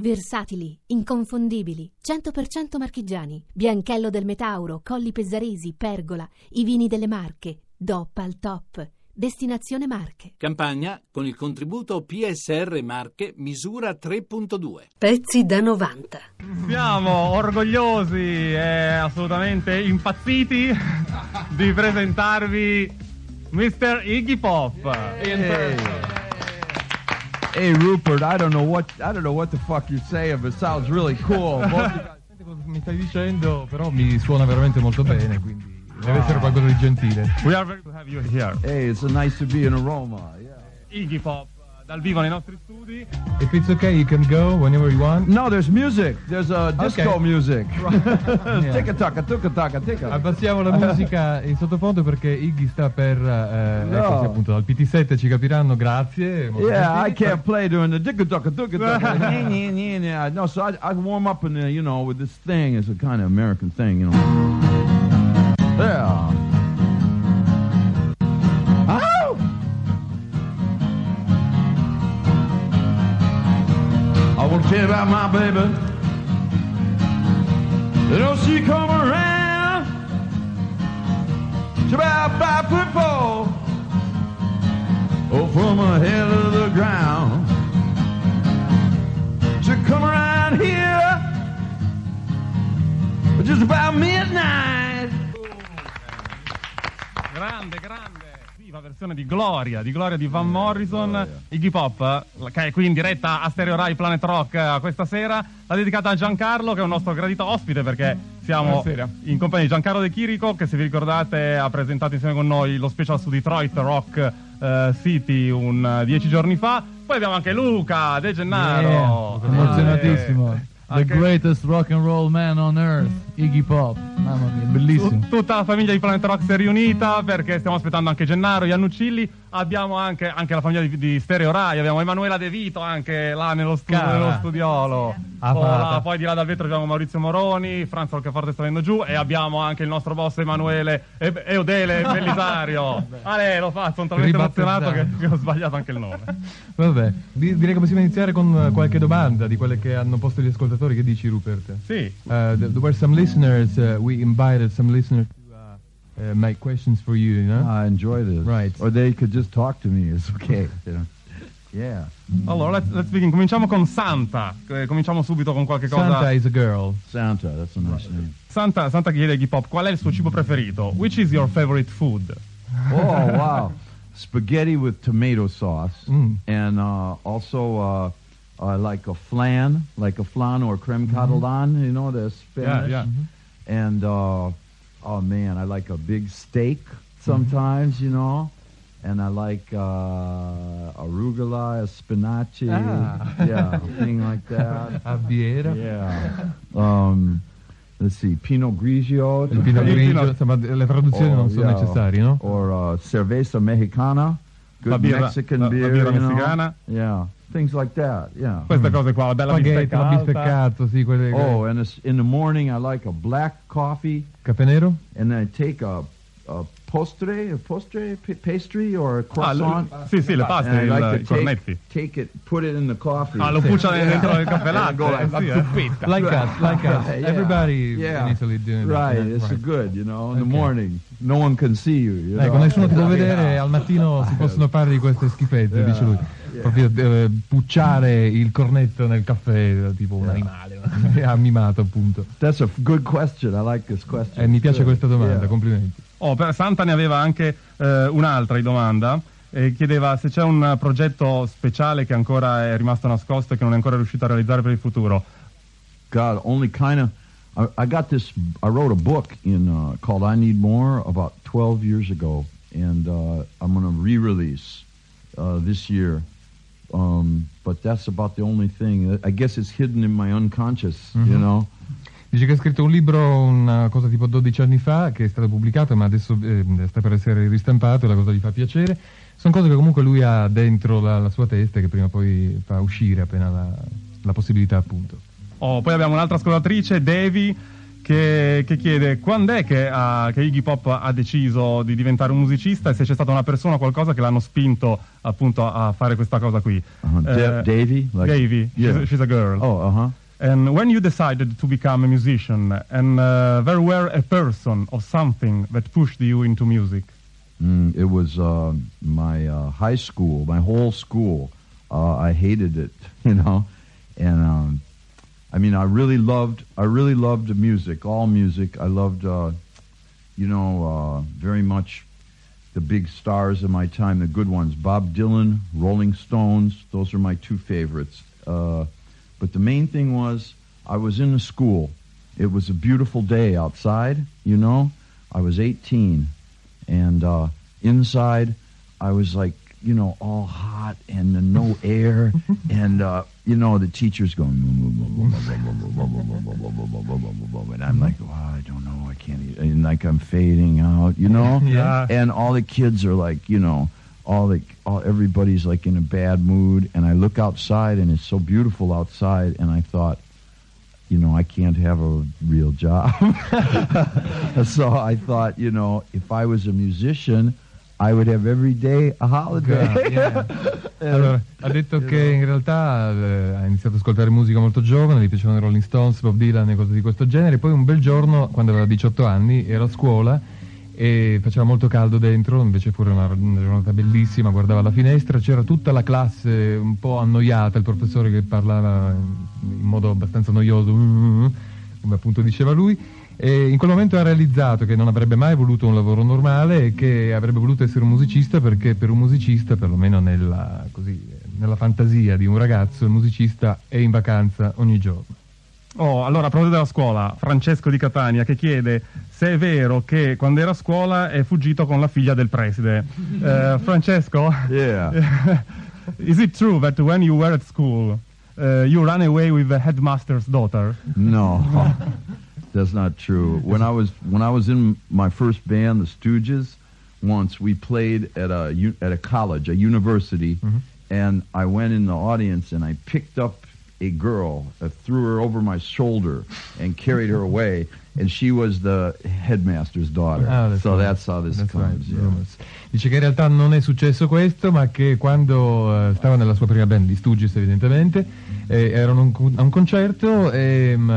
Versatili, inconfondibili, 100% marchigiani, Bianchello del Metauro, Colli Pesaresi, Pergola, i vini delle Marche, DOP al top. Destinazione Marche. Campagna con il contributo PSR Marche misura 3.2. Pezzi da 90. Siamo orgogliosi e assolutamente impazziti di presentarvi Mr. Iggy Pop. Hey. Hey Rupert, I don't know what I don't know what the fuck you're saying, but it sounds really cool. Senti cosa mi stai dicendo, però mi suona veramente molto bene, quindi deve essere qualcosa di gentile. We are very to have you here. hey, it's nice to be in Aroma. Yeah. Iggy Pop dal vivo nei nostri studi. If it's okay, you can go whenever you want. No, there's music. There's uh, disco Okay. music. Yeah. Ticka taka, ticka taka, ticka. Abbassiamo la musica in sottofondo perché Iggy sta per, eh, No. ecco, sì, appunto, dal PT7 ci capiranno, grazie. Yeah, I can't play during the. Nyeh, nyeh, nyeh, nyeh. No, so I, I warm up in the, you know, with this thing. It's a kind of American thing, you know. Yeah. To tell about my baby. Know she come around. She about five foot four. Oh, from the head of the ground. She come around here just about midnight. Grande, grande. Viva versione di Gloria, di Gloria di Van Morrison, Iggy Pop, eh, che è qui in diretta a Stereo Rai Planet Rock eh, questa sera. La dedicata a Giancarlo, che è un nostro gradito ospite perché siamo Buonasera. in compagnia di Giancarlo De Chirico, che se vi ricordate ha presentato insieme con noi lo special su Detroit Rock eh, City un eh, dieci giorni fa. Poi abbiamo anche Luca De Gennaro. Yeah, emozionatissimo. Eh, The greatest rock and roll man on earth, Iggy Pop. Mamma mia, bellissimo. Tut- Tutta la famiglia di Planet Rock si è riunita perché stiamo aspettando anche Gennaro, Iannuccilli, abbiamo anche, anche la famiglia di, di Stereo Rai, abbiamo Emanuela De Vito anche là nello, stu- Cara. nello studiolo. Ah, Poi, là- parata. poi di là dal vetro abbiamo Maurizio Moroni, Franz Roccaforte sta venendo giù e abbiamo anche il nostro boss Emanuele e, e Odele Bellisario. Ale, lo fa, sono talmente emozionato che, Ribattezzato. che ho sbagliato anche il nome. Vabbè, di- direi che possiamo iniziare con eh, qualche domanda di quelle che hanno posto gli ascoltatori. Che dici, Rupert? Sì, Uh, were some listeners. Uh, we invited some listeners to uh, uh, make questions for you. You know. I enjoy this. Right. Or they could just talk to me. It's okay. You know? Yeah. allora let's, let's begin. Cominciamo con Santa, Eh, cominciamo subito con qualche cosa. Santa is a girl. Santa, that's a nice name. Santa, Santa chiede a Iggy Pop qual è il suo cibo preferito? Which is your favorite food? Oh, wow. Spaghetti with tomato sauce. Mm. And uh, also uh, like a flan, like a flan or creme catalan, you know, the Spanish. Yeah, yeah. And, uh, oh man, I like a big steak sometimes, you know. And I like uh, arugula, spinaci, Ah. yeah, thing like that. Abbiera. Yeah. Um, let's see, Pinot Grigio. Il Pinot Grigio, insomma, le traduzioni or, non sono yeah, necessarie, no? Or uh, cerveza mexicana, good La Mexican la- la beer, you know? messicana. Yeah, things like that. Yeah. Queste cose qua, la bella Spaghetti, bistecca la bisteccato, sì, quelle Oh, and in the morning I like a black coffee, Caffè nero? and then I take a, a postre, a postre, pa- pastry, or a Ah, croissant. le- sì, sì, le paste, I il- like cornetti. take, take it, put it in the coffee. Ah, lo puccia dentro il caffè latte. go like- eh, sì, eh. Like us, like us. Yeah. Everybody Yeah. in Italy doing that. Right, yeah, it's right. good, you know, in the Okay. morning. No one can see you. you Ecco, know? nessuno ti può vedere, al mattino si possono fare di queste schifezze, Yeah. dice lui. Yeah. Proprio eh, pucciare il cornetto nel caffè, tipo un Yeah. animale, è mimato appunto. That's a good question. I like this question. E mi piace questa domanda, Yeah. complimenti. Oh, per Santa ne aveva anche eh, un'altra di domanda. E chiedeva se c'è un progetto speciale che ancora è rimasto nascosto e che non è ancora riuscito a realizzare per il futuro. God, only kind of. I, I got this. I wrote a book in uh, called "I Need More" about 12 years ago, and uh, I'm going to re-release uh, this year. Um, but that's about the only thing. I guess it's hidden in my unconscious. You Mhm. know. Dice che ha scritto un libro una cosa tipo 12 anni fa che è stato pubblicato ma adesso eh, sta per essere ristampato e la cosa gli fa piacere. Sono cose che comunque lui ha dentro la, la sua testa e che prima o poi fa uscire appena la, la possibilità appunto. Oh, poi abbiamo un'altra ascoltatrice, Devi, che, che chiede quando è che, ha- che Iggy Pop ha deciso di diventare un musicista e se c'è stata una persona o qualcosa che l'hanno spinto appunto a fare questa cosa qui. Uh-huh. Eh, Davy? Like- Davy, Yeah. she's, a- she's a girl. Oh, uh huh. And when you decided to become a musician, and uh, there were a person or something that pushed you into music. Mm, it was uh, my uh, high school, my whole school. Uh, I hated it, you know, and um, I mean, I really loved, I really loved music, all music. I loved, uh, you know, uh, very much the big stars of my time, the good ones. Bob Dylan, Rolling Stones. Those are my two favorites. Uh, but the main thing was, I was in the school. It was a beautiful day outside, you know. I was 18 and uh, inside I was like, you know, all hot and no air, and uh, you know the teachers going, and I'm like, wow, I don't know, I can't, eat. and like I'm fading out, you know, Yeah. and all the kids are like, you know. All the, all everybody's like in a bad mood, and I look outside, and it's so beautiful outside, and I thought, you know, I can't have a real job. so I thought, you know, if I was a musician, I would have every day a holiday. Yeah. Allora, ha detto che in realtà eh, ha iniziato ad ascoltare musica molto giovane, gli piacevano i Rolling Stones, Bob Dylan e cose di questo genere. Poi un bel giorno, quando aveva 18 anni, era a scuola e faceva molto caldo dentro, invece fuori una, una giornata bellissima, guardava la finestra, c'era tutta la classe un po' annoiata, il professore che parlava in modo abbastanza noioso, "Mm", come appunto diceva lui. E in quel momento ha realizzato che non avrebbe mai voluto un lavoro normale e che avrebbe voluto essere un musicista perché per un musicista, perlomeno nella, così, nella fantasia di un ragazzo, il musicista è in vacanza ogni giorno. Oh, allora, a proposito della scuola, Francesco di Catania che chiede se è vero che quando era a scuola è fuggito con la figlia del preside. Eh, Francesco, Yeah. is it true that when you were at school uh, you ran away with the headmaster's daughter? No, that's not true. When I was when I was in my first band, the Stooges, once we played at a at a college, a university, mm-hmm. and I went in the audience and I picked up a girl, uh, threw her over my shoulder, and carried her away, and she was the headmaster's daughter. Ah, so right. that's how this That's comes. right, yeah. Dice che in realtà non è successo questo, ma che quando eh, stava nella sua prima band, gli Stooges evidentemente, eh, erano a un concerto e mm, eh,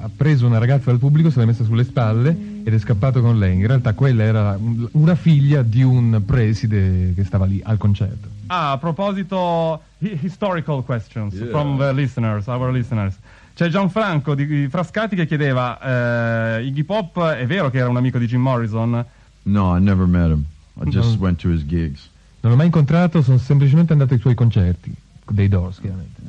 ha preso una ragazza dal pubblico, se l'è messa sulle spalle ed è scappato con lei. In realtà quella era un- una figlia di un preside che stava lì al concerto. Ah, a proposito, hi- historical questions Yeah. from the listeners, our listeners. C'è Gianfranco di di Frascati che chiedeva, eh, Iggy Pop è vero che era un amico di Jim Morrison? No, I never met him. I just No. went to his gigs. Non l'ho mai incontrato, sono semplicemente andato ai suoi concerti, dei Doors chiaramente.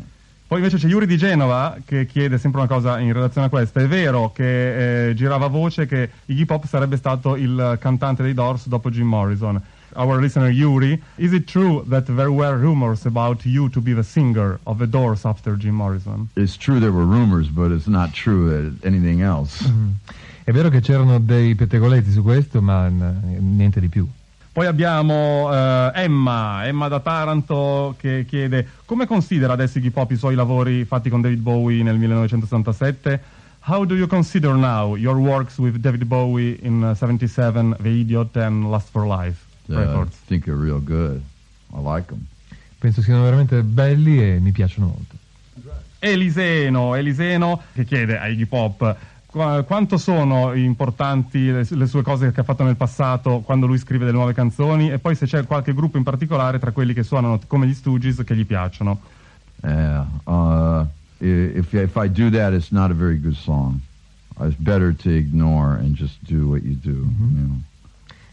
Poi invece c'è Yuri di Genova che chiede sempre una cosa in relazione a questo. È vero che eh, girava voce che Iggy Pop sarebbe stato il cantante dei Doors dopo Jim Morrison. Our listener Yuri, is it true that there were rumors about you to be the singer of the Doors after Jim Morrison? It's true there were rumors, but it's not true that anything else. È vero che c'erano dei pettegolezzi su questo, ma n- niente di più. Poi abbiamo eh, Emma, Emma da Taranto che chiede come considera adesso Iggy Pop i suoi lavori fatti con David Bowie nel 1967? How do you consider now your works with David Bowie in uh, 77, The Idiot and Last for Life Uh, I records? think they're real good. I like them. Penso siano veramente belli e mi piacciono molto. Eliseno, Eliseno che chiede a Iggy Pop qua- quanto sono importanti le, le sue cose che ha fatto nel passato quando lui scrive delle nuove canzoni e poi se c'è qualche gruppo in particolare tra quelli che suonano come gli Stooges che gli piacciono. Yeah. Uh, if if I do that, it's not a very good song. It's better to ignore and just do what you do. you know.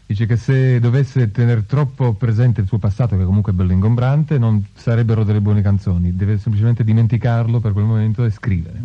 Dice che se dovesse tenere troppo presente il suo passato, che comunque è bello ingombrante, non sarebbero delle buone canzoni. Deve semplicemente dimenticarlo per quel momento e scrivere.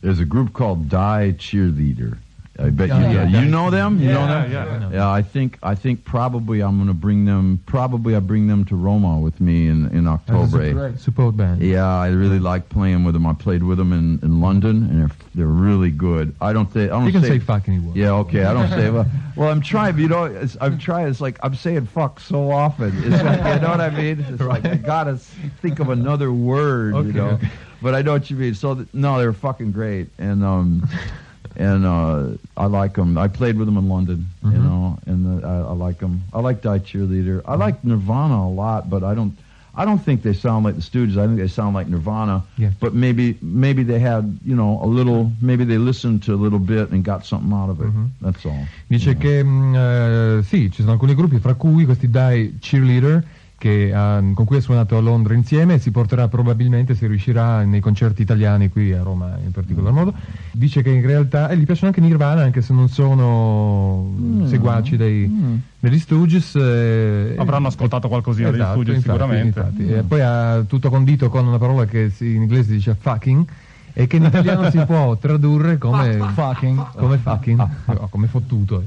There's a group called Die Cheerleader. I bet oh, Yeah, you yeah, you know them. You know Yeah, them. yeah. Yeah, I think I think probably I'm going to bring them. Probably I bring them to Roma with me in in October. Great Support band. Yeah, I really like playing with them. I played with them in, in London, and they're they're really good. I don't say I don't You can say, say you want. Yeah, okay. I don't say well. Well, I'm trying. You know, it's, I'm trying. It's like I'm saying fuck so often. It's like you know what I mean. It's like I gotta think of another word. Okay, you know, okay. But I know what you mean. So th- no, they're fucking great, and um, and uh, I like them. I played with them in London, you Mhm. know, and uh, I, I like them. I like Die Cheerleader. I like Nirvana a lot, but I don't. I don't think they sound like the Stooges. I think they sound like Nirvana. Yeah. But maybe maybe they had you know a little. Maybe they listened to a little bit and got something out of it. Mhm. That's all. Dice Yeah. che mh, eh, sì, ci sono alcuni gruppi, fra cui questi Die Cheerleader, che, ha- con cui ha suonato a Londra insieme e si porterà probabilmente, se riuscirà, nei concerti italiani qui a Roma in particolar modo. Dice che in realtà, e gli piacciono anche Nirvana, anche se non sono Mm. seguaci dei, Mm. degli Stooges. eh, Avranno ascoltato qualcosina degli esatto, Stooges infatti, sicuramente. infatti. E poi ha tutto condito con una parola che si- in inglese si dice fucking e che in italiano si può tradurre come Fucking. come fucking o come fottuto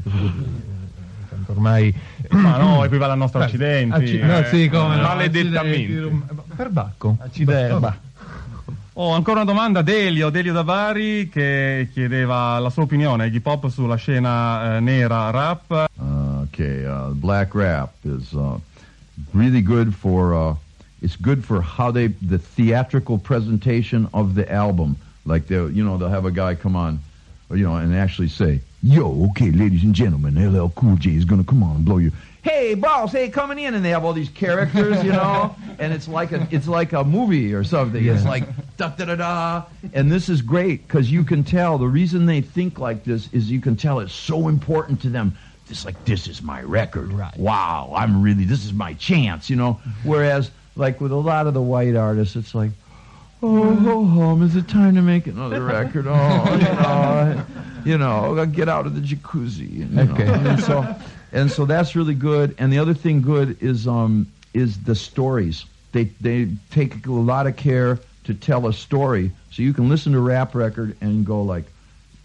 Tanto ormai Ma no, equivale al nostro accidenti. Acci- no, eh. sì, come no, Maledettamente. accidenti, per bacco Acciderba. Oh, ancora una domanda, Delio, Delio Davari, che chiedeva la sua opinione, Iggy Pop sulla scena eh, nera rap. Uh, okay, uh, black rap is uh, really good for. Uh, it's good for how they the theatrical presentation of the album. Like they, you know, they'll have a guy come on, you know, and actually say, "Yo, okay, ladies and gentlemen, LL Cool J is gonna come on and blow you." Hey, boss, hey, coming in, and they have all these characters, you know, and it's like a it's like a movie or something. It's like da da da da, and this is great because you can tell the reason they think like this is you can tell it's so important to them. It's like this is my record. Right. Wow, I'm really this is my chance, you know. Mm-hmm. Whereas like with a lot of the white artists, it's like, oh, ho hum, is it time to make another record? Oh, you know, you know, get out of the jacuzzi. You know? Okay. And so, and so that's really good. And the other thing good is um is the stories. They they take a lot of care to tell a story, so you can listen to a rap record and go like,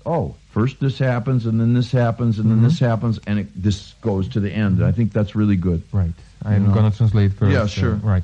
oh, first this happens, and then this happens, and then this happens, and it, this goes to the end. I think that's really good. Right, I'm No. gonna translate first. Yeah, sure. uh, right.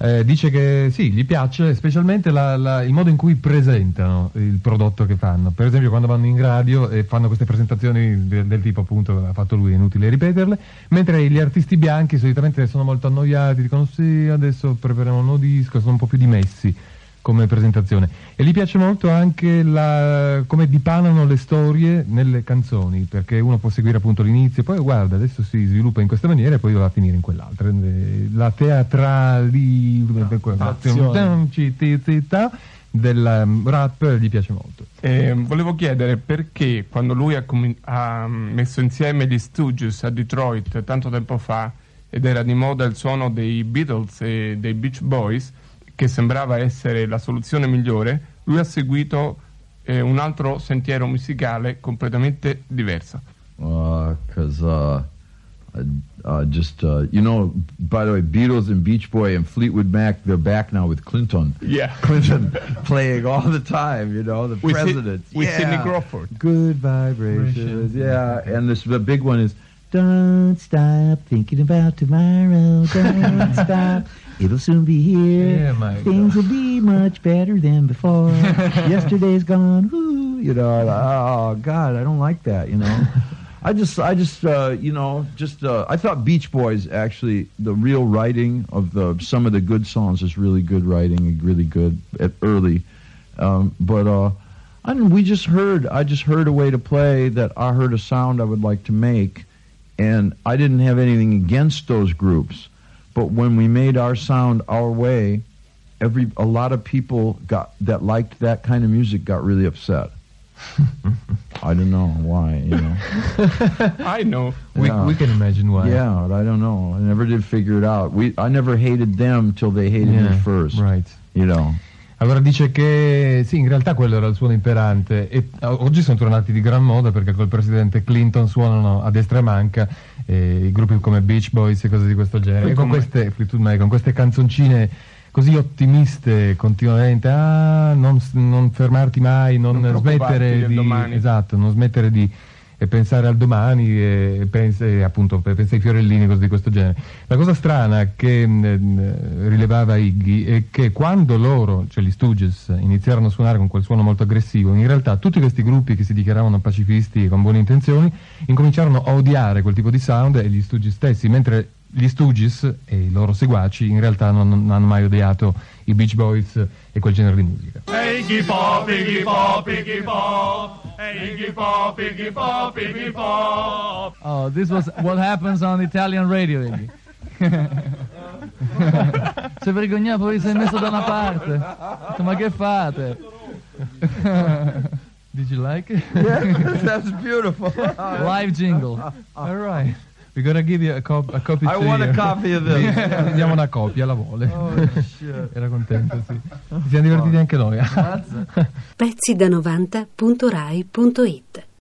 Eh, dice che sì, gli piace specialmente la- la- il modo in cui presentano il prodotto che fanno. Per esempio, quando vanno in radio e fanno queste presentazioni de- del tipo, appunto, ha fatto lui, è inutile ripeterle. Mentre gli artisti bianchi solitamente sono molto annoiati, dicono sì, adesso prepariamo un nuovo disco, sono un po' più dimessi come presentazione. E gli piace molto anche la- come dipanano le storie nelle canzoni, perché uno può seguire appunto l'inizio, poi guarda, adesso si sviluppa in questa maniera e poi va a finire in quell'altra. Eh, La teatrali del um, rap gli piace molto. Eh, volevo chiedere perché quando lui ha, ha messo insieme gli Stooges a Detroit tanto tempo fa ed era di moda il suono dei Beatles e dei Beach Boys, che sembrava essere la soluzione migliore, lui ha seguito eh, un altro sentiero musicale completamente diverso. Because uh, uh, uh, just uh, you know, by the way, Beatles and Beach Boy and Fleetwood Mac, they're back now with Clinton. Yeah. Clinton playing all the time. You know, the With Sid- president. with yeah. Sidney Crawford. Good vibrations. Yeah, and this the big one is. Don't stop thinking about tomorrow. Don't stop. It'll soon be here. Yeah, Things will be much better than before. Yesterday's gone. Woo, you know. Oh God, I don't like that. You know. I just, I just, uh, you know, just. Uh, I thought Beach Boys actually the real writing of the some of the good songs is really good writing, really good at early. Um, but uh, I don't, we just heard. I just heard a way to play that I heard a sound I would like to make, and I didn't have anything against those groups. But when we made our sound our way, every a lot of people got that liked that kind of music got really upset. I don't know why, you know. I know. We, Yeah. we can imagine why. Yeah, I don't know. I never did figure it out. We I never hated them till they hated Yeah, me first. Right. You know. Allora dice che sì, in realtà quello era il suono imperante e eh, oggi sono tornati di gran moda perché col presidente Clinton suonano a destra e manca eh, i gruppi come Beach Boys e cose di questo genere. E con queste, Mac, con queste canzoncine così ottimiste continuamente, ah, non, non fermarti mai, non, Non smettere di... domani. Esatto, non smettere di e pensare al domani e, pensa, e appunto pe- pensa ai fiorellini, cose di questo genere. La cosa strana che mh, rilevava Iggy è che quando loro, cioè gli Stooges, iniziarono a suonare con quel suono molto aggressivo, in realtà tutti questi gruppi che si dichiaravano pacifisti con buone intenzioni incominciarono a odiare quel tipo di sound e gli Stooges stessi, mentre gli Stooges e i loro seguaci in realtà non, non hanno mai odiato i Beach Boys e quel genere di musica. Iggy Pop, Iggy Pop, Iggy Pop. Iggy Pop, Iggy Pop, Iggy Pop. Oh, this was what happens on Italian radio, Iggy. Sei vergognato, poi sei messo da una parte. Ma che fate? Did you like it? Yeah, that's beautiful. Live jingle. All right. We're gonna give you a, cop- a copy I to want a you. copy of this. Ti diamo una copia, la vuole. Oh, shit. Era contento, sì. Ci siamo divertiti anche noi. pezzi da 90.rai.it